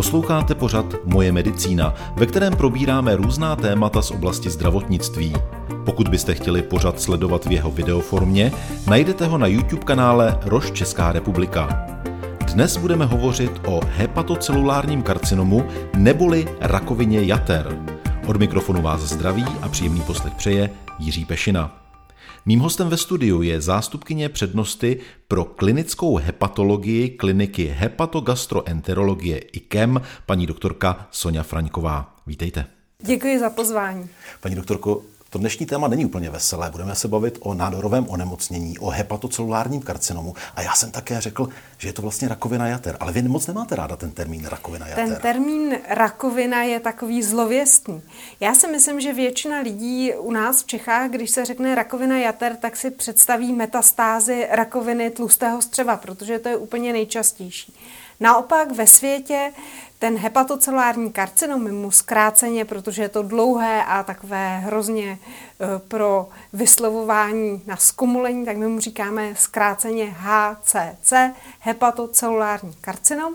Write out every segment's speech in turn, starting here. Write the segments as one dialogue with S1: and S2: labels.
S1: Posloucháte pořad Moje medicína, ve kterém probíráme různá témata z oblasti zdravotnictví. Pokud byste chtěli pořad sledovat v jeho videoformě, najdete ho na YouTube kanále Roš Česká republika. Dnes budeme hovořit o hepatocelulárním karcinomu neboli rakovině jater. Od mikrofonu vás zdraví a příjemný poslech přeje Jiří Pešina. Mým hostem ve studiu je zástupkyně přednosti pro klinickou hepatologii kliniky hepatogastroenterologie IKEM, paní doktorka Sonja Fraňková. Vítejte.
S2: Děkuji za pozvání.
S1: Paní doktorko, to dnešní téma není úplně veselé. Budeme se bavit o nádorovém onemocnění, o hepatocelulárním karcinomu. A já jsem také řekl, že je to vlastně rakovina jater. Ale vy moc nemáte ráda ten termín rakovina jater.
S2: Ten termín rakovina je takový zlověstný. Já si myslím, že většina lidí u nás v Čechách, když se řekne rakovina jater, tak si představí metastázy rakoviny tlustého střeva, protože to je úplně nejčastější. Naopak ve světě ten hepatocelární karcinom, mu zkráceně, protože je to dlouhé a takové hrozně e, pro vyslovování na zkomulení, tak my mu říkáme zkráceně HCC, hepatocelulární karcinom.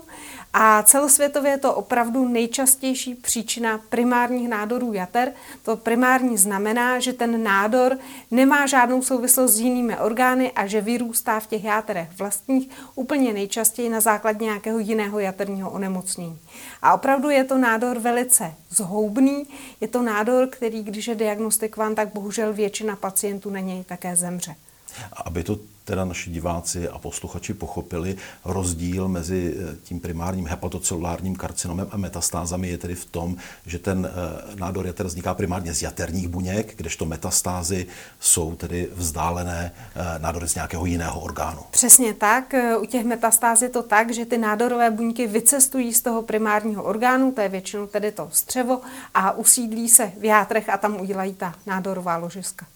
S2: A celosvětově je to opravdu nejčastější příčina primárních nádorů jater. To primární znamená, že ten nádor nemá žádnou souvislost s jinými orgány a že vyrůstá v těch játerech vlastních úplně nejčastěji na základě nějakého jiného jaterního onemocnění. A opravdu je to nádor velice zhoubný, je to nádor, který, když je diagnostikován, tak bohužel většina pacientů na něj také zemře.
S1: Aby to teda naši diváci a posluchači pochopili, rozdíl mezi eh, tím primárním hepatocelulárním karcinomem a metastázami je tedy v tom, že ten eh, nádor jater vzniká primárně z jaterních buněk, kdežto metastázy jsou tedy vzdálené eh, nádory z nějakého jiného orgánu.
S2: Přesně tak. U těch metastáz je to tak, že ty nádorové buňky vycestují z toho primárního orgánu, to je většinou tedy to střevo, a usídlí se v játrech a tam udělají ta nádorová ložiska.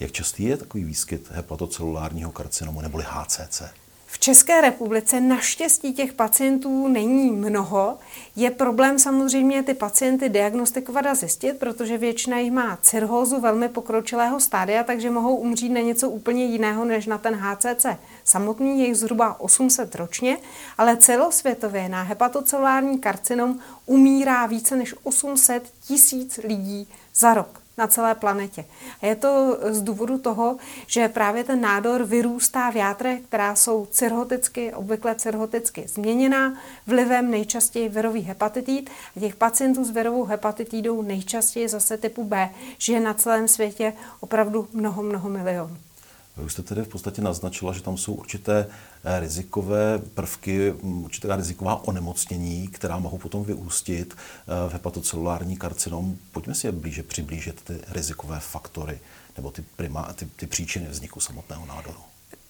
S1: Jak častý je takový výskyt hepatocelulárního karcinomu neboli HCC?
S2: V České republice naštěstí těch pacientů není mnoho. Je problém samozřejmě ty pacienty diagnostikovat a zjistit, protože většina jich má cirhózu velmi pokročilého stádia, takže mohou umřít na něco úplně jiného než na ten HCC. Samotný je jich zhruba 800 ročně, ale celosvětově na hepatocelulární karcinom umírá více než 800 tisíc lidí za rok na celé planetě. A je to z důvodu toho, že právě ten nádor vyrůstá v játrech, která jsou cirhoticky, obvykle cirhoticky změněná vlivem nejčastěji virový hepatitid. A těch pacientů s virovou hepatitidou nejčastěji zase typu B žije na celém světě opravdu mnoho, mnoho milionů.
S1: Vy už jste tedy v podstatě naznačila, že tam jsou určité eh, rizikové prvky, mm, určitá riziková onemocnění, která mohou potom vyústit eh, v hepatocelulární karcinom. Pojďme si je blíže přiblížit ty rizikové faktory nebo ty, prima, ty, ty příčiny vzniku samotného nádoru.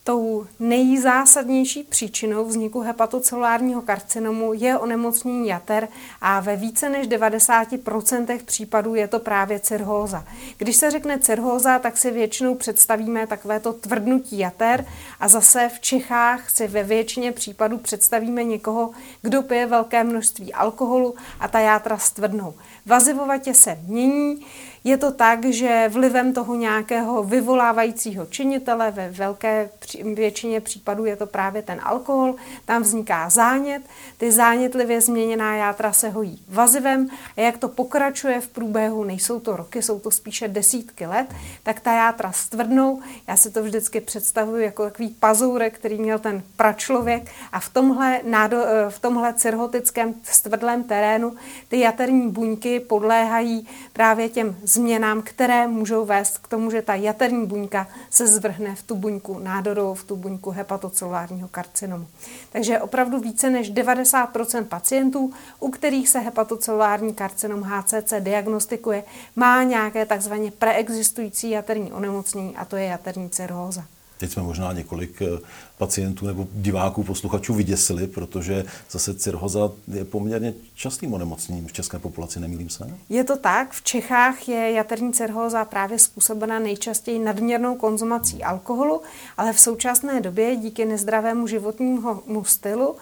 S2: Tou nejzásadnější příčinou vzniku hepatocelulárního karcinomu je onemocnění jater a ve více než 90% případů je to právě cirhóza. Když se řekne cirhóza, tak si většinou představíme takovéto tvrdnutí jater a zase v Čechách si ve většině případů představíme někoho, kdo pije velké množství alkoholu a ta játra stvrdnou. Vazivovatě se mění, je to tak, že vlivem toho nějakého vyvolávajícího činitele ve velké většině případů je to právě ten alkohol, tam vzniká zánět, ty zánětlivě změněná játra se hojí vazivem. A jak to pokračuje v průběhu, nejsou to roky, jsou to spíše desítky let, tak ta játra stvrdnou. Já si to vždycky představuji jako takový pazourek, který měl ten pračlověk. A v tomhle, nádo, v tomhle cirhotickém stvrdlém terénu ty jaterní buňky podléhají právě těm změnám, které můžou vést k tomu, že ta jaterní buňka se zvrhne v tu buňku nádorovou, v tu buňku hepatocelulárního karcinomu. Takže opravdu více než 90% pacientů, u kterých se hepatocelulární karcinom HCC diagnostikuje, má nějaké takzvaně preexistující jaterní onemocnění a to je jaterní cirhóza.
S1: Teď jsme možná několik eh, pacientů nebo diváků, posluchačů vyděsili, protože zase cirhoza je poměrně častým onemocněním v české populaci, nemýlím se?
S2: Je to tak. V Čechách je jaterní cirhoza právě způsobena nejčastěji nadměrnou konzumací alkoholu, ale v současné době díky nezdravému životnímu stylu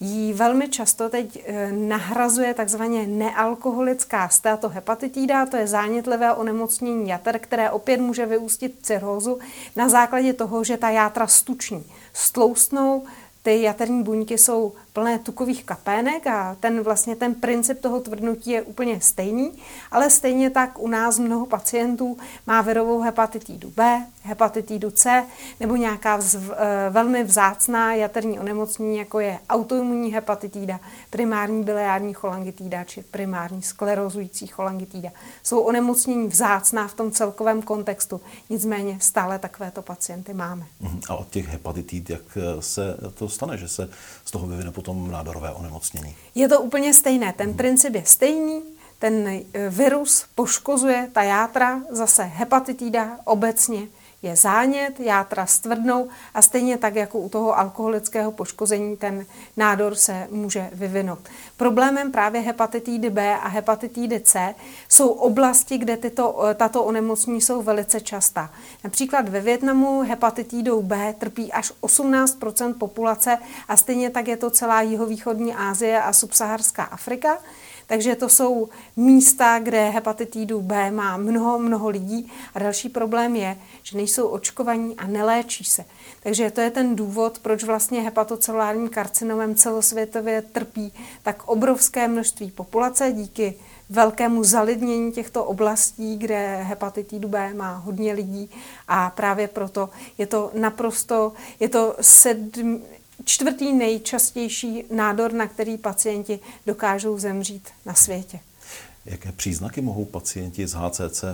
S2: jí velmi často teď eh, nahrazuje takzvaně nealkoholická steatohepatitída, to je zánětlivé onemocnění jater, které opět může vyústit cirhózu na základě toho, že ta játra stuční, stloustnou, ty jaterní buňky jsou plné tukových kapének a ten vlastně ten princip toho tvrdnutí je úplně stejný, ale stejně tak u nás mnoho pacientů má virovou hepatitidu B, hepatitidu C nebo nějaká vz, eh, velmi vzácná jaterní onemocnění, jako je autoimunní hepatitida, primární biliární cholangitída či primární sklerozující cholangitída. Jsou onemocnění vzácná v tom celkovém kontextu, nicméně stále takovéto pacienty máme.
S1: Mhm. A od těch hepatitid, jak eh, se to stane, že se z toho vyvine potom nádorové onemocnění?
S2: Je to úplně stejné, ten hmm. princip je stejný, ten eh, virus poškozuje ta játra, zase hepatitida obecně je zánět, játra stvrdnou a stejně tak jako u toho alkoholického poškození ten nádor se může vyvinout. Problémem právě hepatitidy B a hepatitidy C jsou oblasti, kde tyto, tato onemocnění jsou velice častá. Například ve Větnamu hepatitidou B trpí až 18% populace a stejně tak je to celá jihovýchodní Asie a subsaharská Afrika. Takže to jsou místa, kde hepatitidu B má mnoho, mnoho lidí. A další problém je, že nejsou očkovaní a neléčí se. Takže to je ten důvod, proč vlastně hepatocelulárním karcinomem celosvětově trpí tak obrovské množství populace díky velkému zalidnění těchto oblastí, kde hepatitidu B má hodně lidí a právě proto je to naprosto, je to sedm, čtvrtý nejčastější nádor, na který pacienti dokážou zemřít na světě.
S1: Jaké příznaky mohou pacienti z HCC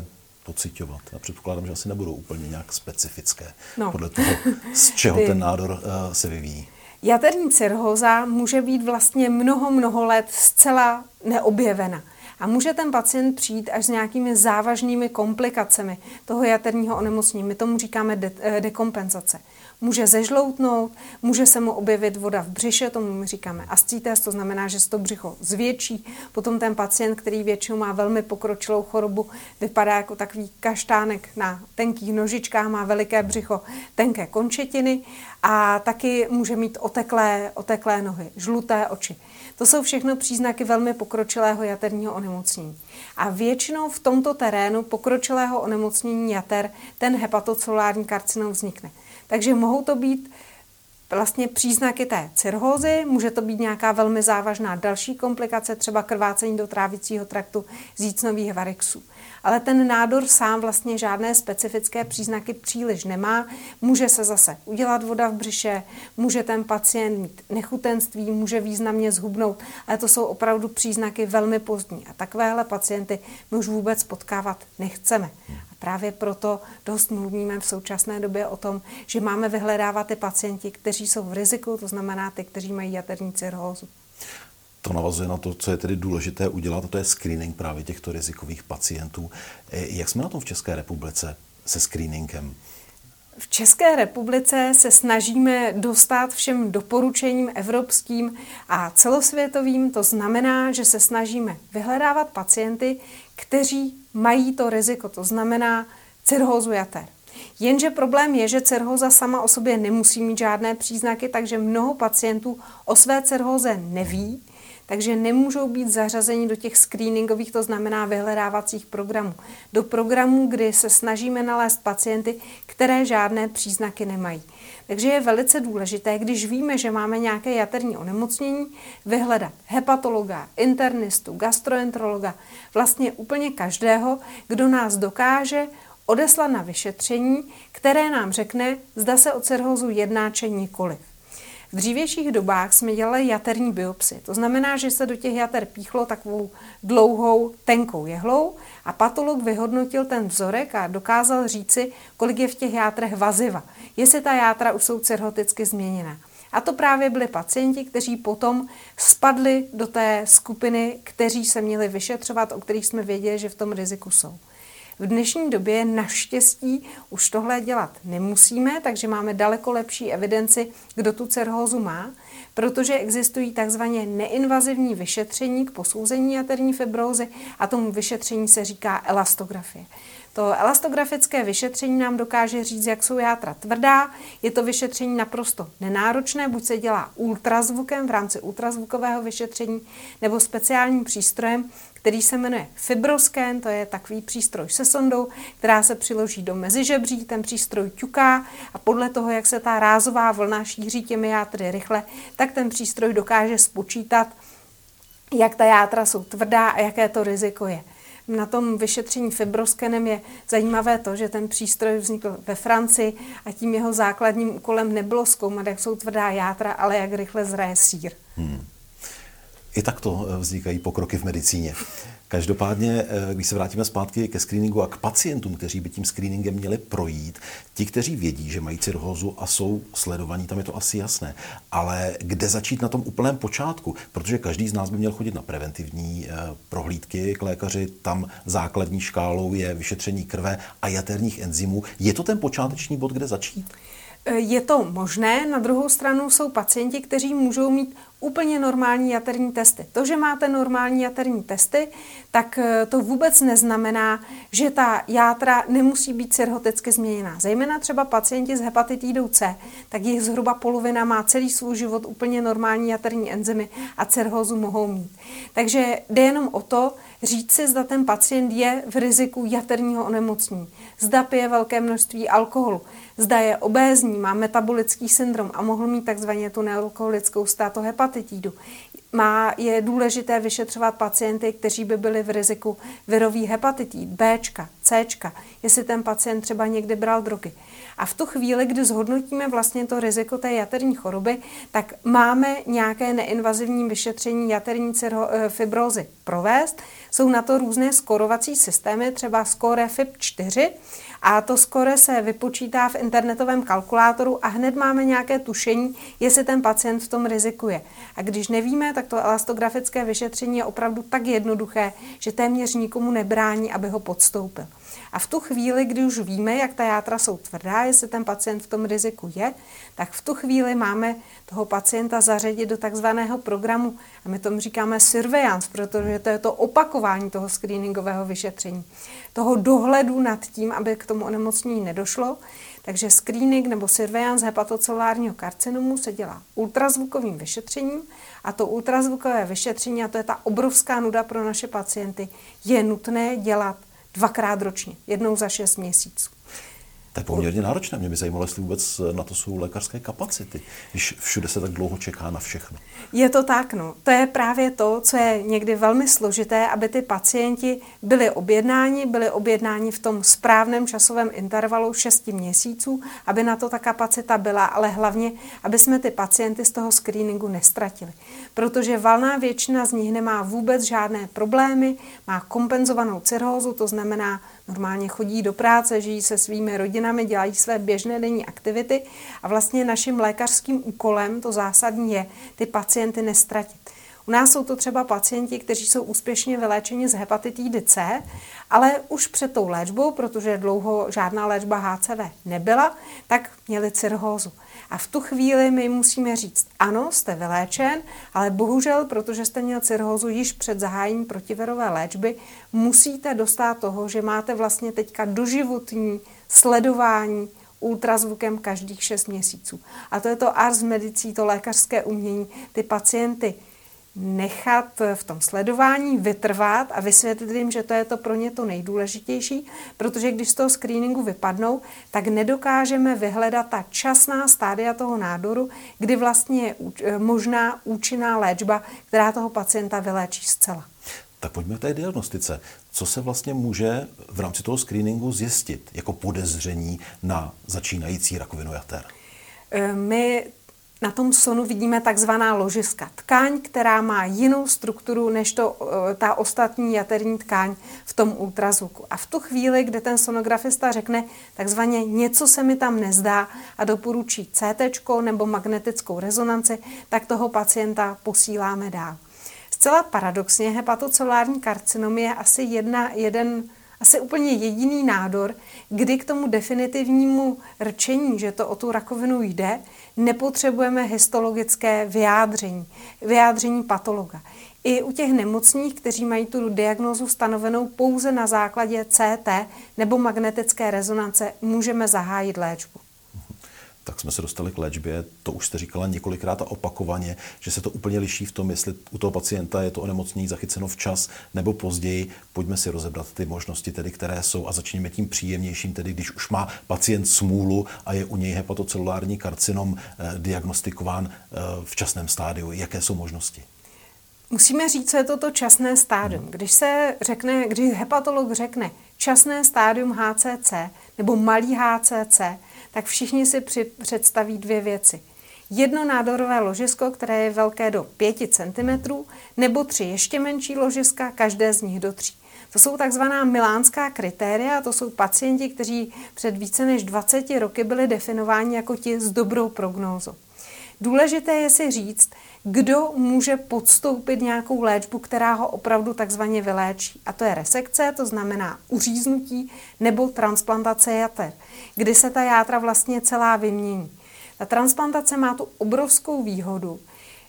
S1: pocitovat? Já předpokládám, že asi nebudou úplně nějak specifické no. podle toho, z čeho ten nádor uh, se vyvíjí.
S2: Jaterní cirhóza může být vlastně mnoho, mnoho let zcela neobjevena. A může ten pacient přijít až s nějakými závažnými komplikacemi toho jaterního onemocnění. My tomu říkáme de- eh, dekompenzace může zežloutnout, může se mu objevit voda v břiše, tomu my říkáme ascites, to znamená, že se to břicho zvětší. Potom ten pacient, který většinou má velmi pokročilou chorobu, vypadá jako takový kaštánek na tenkých nožičkách, má veliké břicho, tenké končetiny a taky může mít oteklé, oteklé nohy, žluté oči. To jsou všechno příznaky velmi pokročilého jaterního onemocnění. A většinou v tomto terénu pokročilého onemocnění jater ten hepatocelulární karcinom vznikne. Takže mohou to být vlastně příznaky té cirhózy, může to být nějaká velmi závažná další komplikace, třeba krvácení do trávicího traktu zícnových varixů. Ale ten nádor sám vlastně žádné specifické příznaky příliš nemá. Může se zase udělat voda v břiše, může ten pacient mít nechutenství, může významně zhubnout, ale to jsou opravdu příznaky velmi pozdní. A takovéhle pacienty my už vůbec potkávat nechceme. Právě proto dost mluvíme v současné době o tom, že máme vyhledávat ty pacienti, kteří jsou v riziku, to znamená ty, kteří mají jaterní cirhózu.
S1: To navazuje na to, co je tedy důležité udělat, a to je screening právě těchto rizikových pacientů. E, jak jsme na tom v České republice se screeningem?
S2: V České republice se snažíme dostat všem doporučením evropským a celosvětovým. To znamená, že se snažíme vyhledávat pacienty, kteří mají to riziko, to znamená cirhózu jater. Jenže problém je, že cirhóza sama o sobě nemusí mít žádné příznaky, takže mnoho pacientů o své cirhóze neví, takže nemůžou být zařazeni do těch screeningových, to znamená vyhledávacích programů. Do programů, kdy se snažíme nalézt pacienty, které žádné příznaky nemají. Takže je velice důležité, když víme, že máme nějaké jaterní onemocnění, vyhledat hepatologa, internistu, gastroenterologa, vlastně úplně každého, kdo nás dokáže odeslat na vyšetření, které nám řekne, zda se o cirhózu jedná či nikoliv. V dřívějších dobách jsme dělali jaterní biopsy. To znamená, že se do těch jater píchlo takovou dlouhou, tenkou jehlou a patolog vyhodnotil ten vzorek a dokázal říci, kolik je v těch játrech vaziva. Jestli ta játra už jsou cirhoticky změněná. A to právě byli pacienti, kteří potom spadli do té skupiny, kteří se měli vyšetřovat, o kterých jsme věděli, že v tom riziku jsou. V dnešní době naštěstí už tohle dělat nemusíme, takže máme daleko lepší evidenci, kdo tu cirhózu má, protože existují takzvaně neinvazivní vyšetření k posouzení jaterní fibrózy a tomu vyšetření se říká elastografie. To elastografické vyšetření nám dokáže říct, jak jsou játra tvrdá. Je to vyšetření naprosto nenáročné, buď se dělá ultrazvukem v rámci ultrazvukového vyšetření nebo speciálním přístrojem, který se jmenuje Fibroscan, to je takový přístroj se sondou, která se přiloží do mezižebří, ten přístroj ťuká a podle toho, jak se ta rázová vlna šíří těmi játry rychle, tak ten přístroj dokáže spočítat, jak ta játra jsou tvrdá a jaké to riziko je. Na tom vyšetření fibroskenem je zajímavé to, že ten přístroj vznikl ve Francii a tím jeho základním úkolem nebylo zkoumat, jak jsou tvrdá játra, ale jak rychle zraje sír. Hmm.
S1: I takto eh, vznikají pokroky v medicíně. Každopádně, eh, když se vrátíme zpátky ke screeningu a k pacientům, kteří by tím screeningem měli projít, ti, kteří vědí, že mají cirhózu a jsou sledovaní, tam je to asi jasné. Ale kde začít na tom úplném počátku? Protože každý z nás by měl chodit na preventivní eh, prohlídky k lékaři, tam základní škálou je vyšetření krve a jaterních enzymů. Je to ten počáteční bod, kde začít?
S2: Je to možné, na druhou stranu jsou pacienti, kteří můžou mít úplně normální jaterní testy. To, že máte normální jaterní testy, tak eh, to vůbec neznamená, že ta játra nemusí být cirhoticky změněná. Zejména třeba pacienti s hepatitidou C, tak jich zhruba polovina má celý svůj život úplně normální jaterní enzymy a cirhózu mohou mít. Takže jde jenom o to, říct si, zda ten pacient je v riziku jaterního onemocnění, zda pije velké množství alkoholu, zda je obézní, má metabolický syndrom a mohl mít takzvaně tu nealkoholickou státohepatitidu. Má, je důležité vyšetřovat pacienty, kteří by byli v riziku virový hepatitid, B, C, jestli ten pacient třeba někdy bral drogy. A v tu chvíli, kdy zhodnotíme vlastně to riziko té jaterní choroby, tak máme nějaké neinvazivní vyšetření jaterní eh, fibrózy provést. Jsou na to různé skorovací systémy, třeba Score FIB4, a to skore se vypočítá v internetovém kalkulátoru a hned máme nějaké tušení, jestli ten pacient v tom rizikuje. A když nevíme, tak to elastografické vyšetření je opravdu tak jednoduché, že téměř nikomu nebrání, aby ho podstoupil. A v tu chvíli, kdy už víme, jak ta játra jsou tvrdá, jestli ten pacient v tom riziku je, tak v tu chvíli máme toho pacienta zařadit do takzvaného programu, a my tomu říkáme surveillance, protože to je to opakování toho screeningového vyšetření, toho dohledu nad tím, aby k tomu onemocnění nedošlo. Takže screening nebo surveillance hepatocelulárního karcinomu se dělá ultrazvukovým vyšetřením. A to ultrazvukové vyšetření, a to je ta obrovská nuda pro naše pacienty, je nutné dělat dvakrát ročně, jednou za šest měsíců.
S1: To je poměrně náročné. Mě by zajímalo, jestli vůbec na to jsou lékařské kapacity, když všude se tak dlouho čeká na všechno.
S2: Je to tak, no. To je právě to, co je někdy velmi složité, aby ty pacienti byli objednáni, byli objednáni v tom správném časovém intervalu 6 měsíců, aby na to ta kapacita byla, ale hlavně, aby jsme ty pacienty z toho screeningu nestratili. Protože valná většina z nich nemá vůbec žádné problémy, má kompenzovanou cirhózu, to znamená normálně chodí do práce, žijí se svými rodinami, dělají své běžné denní aktivity a vlastně naším lékařským úkolem, to zásadní je, ty pacienty nestratit. U nás jsou to třeba pacienti, kteří jsou úspěšně vyléčeni z hepatitidy C, ale už před tou léčbou, protože dlouho žádná léčba HCV nebyla, tak měli cirhózu. A v tu chvíli my musíme říct, ano, jste vyléčen, ale bohužel, protože jste měl cirhózu již před zahájením protivirové léčby, musíte dostat toho, že máte vlastně teďka doživotní sledování ultrazvukem každých 6 měsíců. A to je to ars medicí, to lékařské umění, ty pacienty nechat v tom sledování vytrvat a vysvětlit jim, že to je to pro ně to nejdůležitější, protože když z toho screeningu vypadnou, tak nedokážeme vyhledat ta časná stádia toho nádoru, kdy vlastně je eh, možná účinná léčba, která toho pacienta vyléčí zcela.
S1: Tak pojďme k té diagnostice. Co se vlastně může v rámci toho screeningu zjistit jako podezření na začínající rakovinu jater?
S2: Eh, my na tom sonu vidíme takzvaná ložiska. Tkáň, která má jinou strukturu než to, eh, ta ostatní jaterní tkáň v tom ultrazvuku. A v tu chvíli, kdy ten sonografista řekne takzvaně něco se mi tam nezdá a doporučí CT nebo magnetickou rezonanci, tak toho pacienta posíláme dál. Zcela paradoxně hepatocelulární karcinom je asi jedna, jeden asi úplně jediný nádor, kdy k tomu definitivnímu rčení, že to o tu rakovinu jde, nepotřebujeme histologické vyjádření, vyjádření patologa. I u těch nemocných, kteří mají tu diagnózu stanovenou pouze na základě CT nebo magnetické rezonance, můžeme zahájit léčbu
S1: tak jsme se dostali k léčbě. To už jste říkala několikrát a opakovaně, že se to úplně liší v tom, jestli u toho pacienta je to onemocnění zachyceno včas nebo později. Pojďme si rozebrat ty možnosti, tedy, které jsou a začněme tím příjemnějším, tedy když už má pacient smůlu a je u něj hepatocelulární karcinom eh, diagnostikován eh, v časném stádiu. Jaké jsou možnosti?
S2: Musíme říct, co je toto časné stádium. Hmm. Když se řekne, když hepatolog řekne časné stádium HCC nebo malý HCC, tak všichni si představí dvě věci. Jedno nádorové ložisko, které je velké do 5 cm, nebo tři ještě menší ložiska, každé z nich do 3. To jsou takzvaná milánská kritéria, to jsou pacienti, kteří před více než 20 roky byli definováni jako ti s dobrou prognózou. Důležité je si říct, kdo může podstoupit nějakou léčbu, která ho opravdu takzvaně vyléčí. A to je resekce, to znamená uříznutí nebo transplantace jater, kdy se ta játra vlastně celá vymění. Ta transplantace má tu obrovskou výhodu,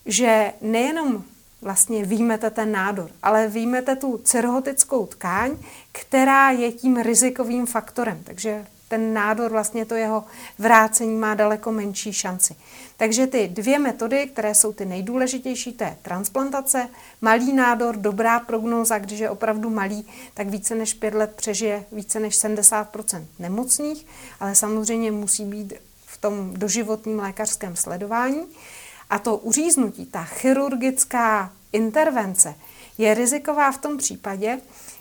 S2: že nejenom vlastně výjmete ten nádor, ale výjmete tu cirhotickou tkáň, která je tím rizikovým faktorem. Takže ten nádor, vlastně to jeho vrácení má daleko menší šanci. Takže ty dvě metody, které jsou ty nejdůležitější, to je transplantace, malý nádor, dobrá prognóza, když je opravdu malý, tak více než pět let přežije více než 70% nemocných, ale samozřejmě musí být v tom doživotním lékařském sledování. A to uříznutí, ta chirurgická intervence, je riziková v tom případě,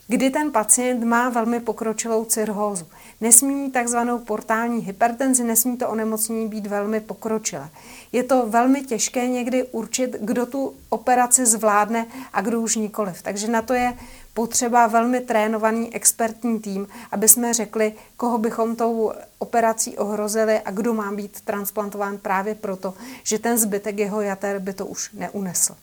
S2: kdy ten pacient má velmi pokročilou cirhózu. Nesmí mít takzvanou portální hypertenzi, nesmí to onemocnění být velmi pokročilé. Je to velmi těžké někdy určit, kdo tu operaci zvládne a kdo už nikoliv. Takže na to je potřeba velmi trénovaný expertní tým, aby jsme řekli, koho bychom tou operací ohrozili a kdo má být transplantován právě proto, že ten zbytek jeho jater by to už neunesl.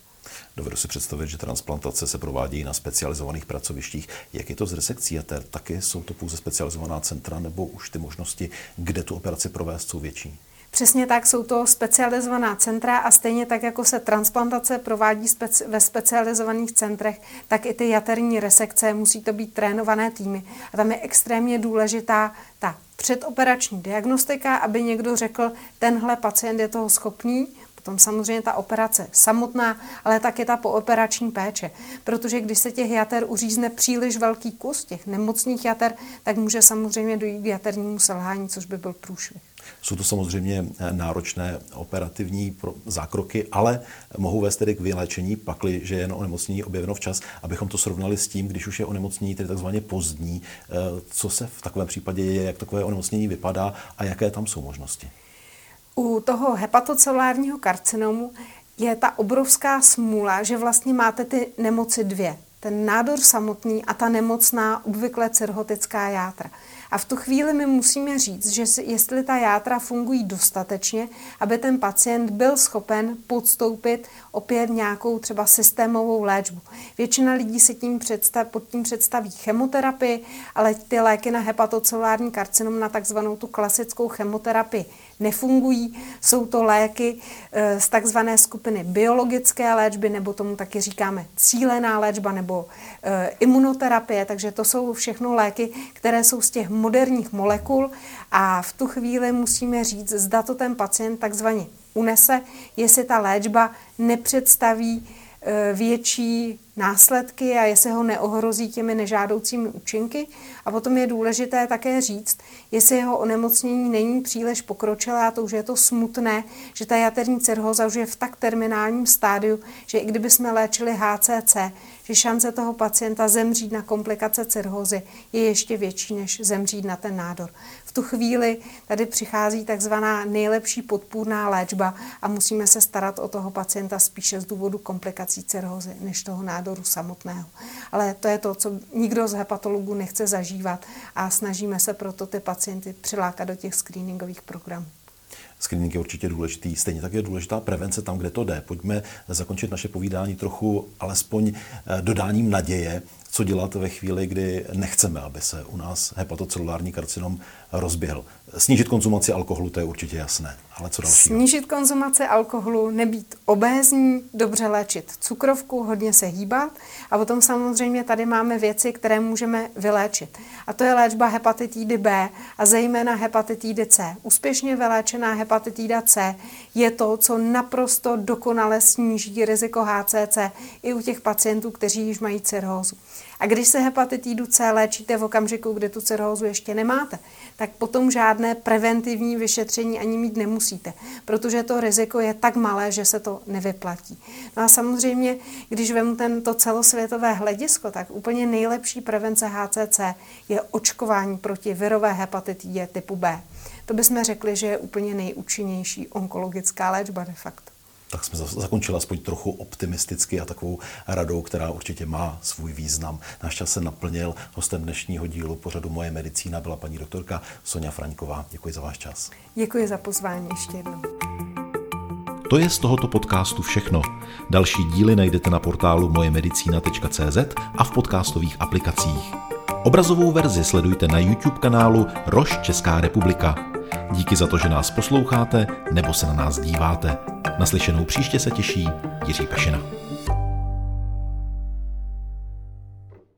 S1: Dovedu si představit, že transplantace se provádí na specializovaných pracovištích. Jak je to z resekcí jater? Taky jsou to pouze specializovaná centra nebo už ty možnosti, kde tu operaci provést, jsou větší?
S2: Přesně tak jsou to specializovaná centra a stejně tak, jako se transplantace provádí speci- ve specializovaných centrech, tak i ty jaterní resekce musí to být trénované týmy. A tam je extrémně důležitá ta předoperační diagnostika, aby někdo řekl, tenhle pacient je toho schopný, Potom samozřejmě ta operace samotná, ale také ta pooperační péče. Protože když se těch jater uřízne příliš velký kus, těch nemocných jater, tak může samozřejmě dojít k jaternímu selhání, což by byl průšvih.
S1: Jsou to samozřejmě eh, náročné operativní zákroky, ale mohou vést tedy k vyléčení, pakli, že je onemocnění objeveno včas, abychom to srovnali s tím, když už je onemocnění tedy takzvaně pozdní. Eh, co se v takovém případě je, jak takové onemocnění vypadá a jaké tam jsou možnosti?
S2: U toho hepatocelulárního karcinomu je ta obrovská smůla, že vlastně máte ty nemoci dvě. Ten nádor samotný a ta nemocná obvykle cirhotická játra. A v tu chvíli my musíme říct, že jestli ta játra fungují dostatečně, aby ten pacient byl schopen podstoupit opět nějakou třeba systémovou léčbu. Většina lidí si tím představ, pod tím představí chemoterapii, ale ty léky na hepatocelulární karcinom, na takzvanou tu klasickou chemoterapii, nefungují. Jsou to léky eh, z takzvané skupiny biologické léčby, nebo tomu taky říkáme cílená léčba nebo eh, imunoterapie, takže to jsou všechno léky, které jsou z těch moderních molekul a v tu chvíli musíme říct, zda to ten pacient takzvaně unese, jestli ta léčba nepředstaví e, větší následky a jestli ho neohrozí těmi nežádoucími účinky. A potom je důležité také říct, jestli jeho onemocnění není příliš pokročilé a to už je to smutné, že ta jaterní cirhóza už je v tak terminálním stádiu, že i kdyby jsme léčili HCC, že šance toho pacienta zemřít na komplikace cirhózy je ještě větší, než zemřít na ten nádor. V tu chvíli tady přichází takzvaná nejlepší podpůrná léčba a musíme se starat o toho pacienta spíše z důvodu komplikací cirhózy, než toho nádoru samotného. Ale to je to, co nikdo z hepatologů nechce zažívat a snažíme se proto ty pacienty přilákat do těch screeningových programů.
S1: Screening je určitě důležitý. Stejně tak je důležitá prevence tam, kde to jde. Pojďme zakončit naše povídání trochu alespoň eh, dodáním naděje. Co dělat ve chvíli, kdy nechceme, aby se u nás hepatocelulární karcinom rozběhl. Snížit konzumaci alkoholu, to je určitě jasné, ale co další?
S2: Snížit konzumaci alkoholu, nebýt obézní, dobře léčit cukrovku, hodně se hýbat a potom samozřejmě tady máme věci, které můžeme vyléčit. A to je léčba hepatitidy B a zejména hepatitidy C. Úspěšně vyléčená hepatitida C je to, co naprosto dokonale sníží riziko HCC i u těch pacientů, kteří již mají cirhózu. A když se hepatitidu C léčíte v okamžiku, kdy tu cirhózu ještě nemáte, tak potom žádné preventivní vyšetření ani mít nemusíte, protože to riziko je tak malé, že se to nevyplatí. No a samozřejmě, když vemu tento celosvětové hledisko, tak úplně nejlepší prevence HCC je očkování proti virové hepatitidě typu B. To bychom řekli, že je úplně nejúčinnější onkologická léčba de facto
S1: tak jsme zakončili aspoň trochu optimisticky a takovou radou, která určitě má svůj význam. Náš čas se naplnil. Hostem dnešního dílu pořadu Moje medicína byla paní doktorka Sonja Fraňková. Děkuji za váš čas.
S2: Děkuji za pozvání ještě jednou.
S1: To je z tohoto podcastu všechno. Další díly najdete na portálu mojemedicina.cz a v podcastových aplikacích. Obrazovou verzi sledujte na YouTube kanálu Roš Česká republika. Díky za to, že nás posloucháte nebo se na nás díváte. Naslyšenou příště se těší Jiří Pešina.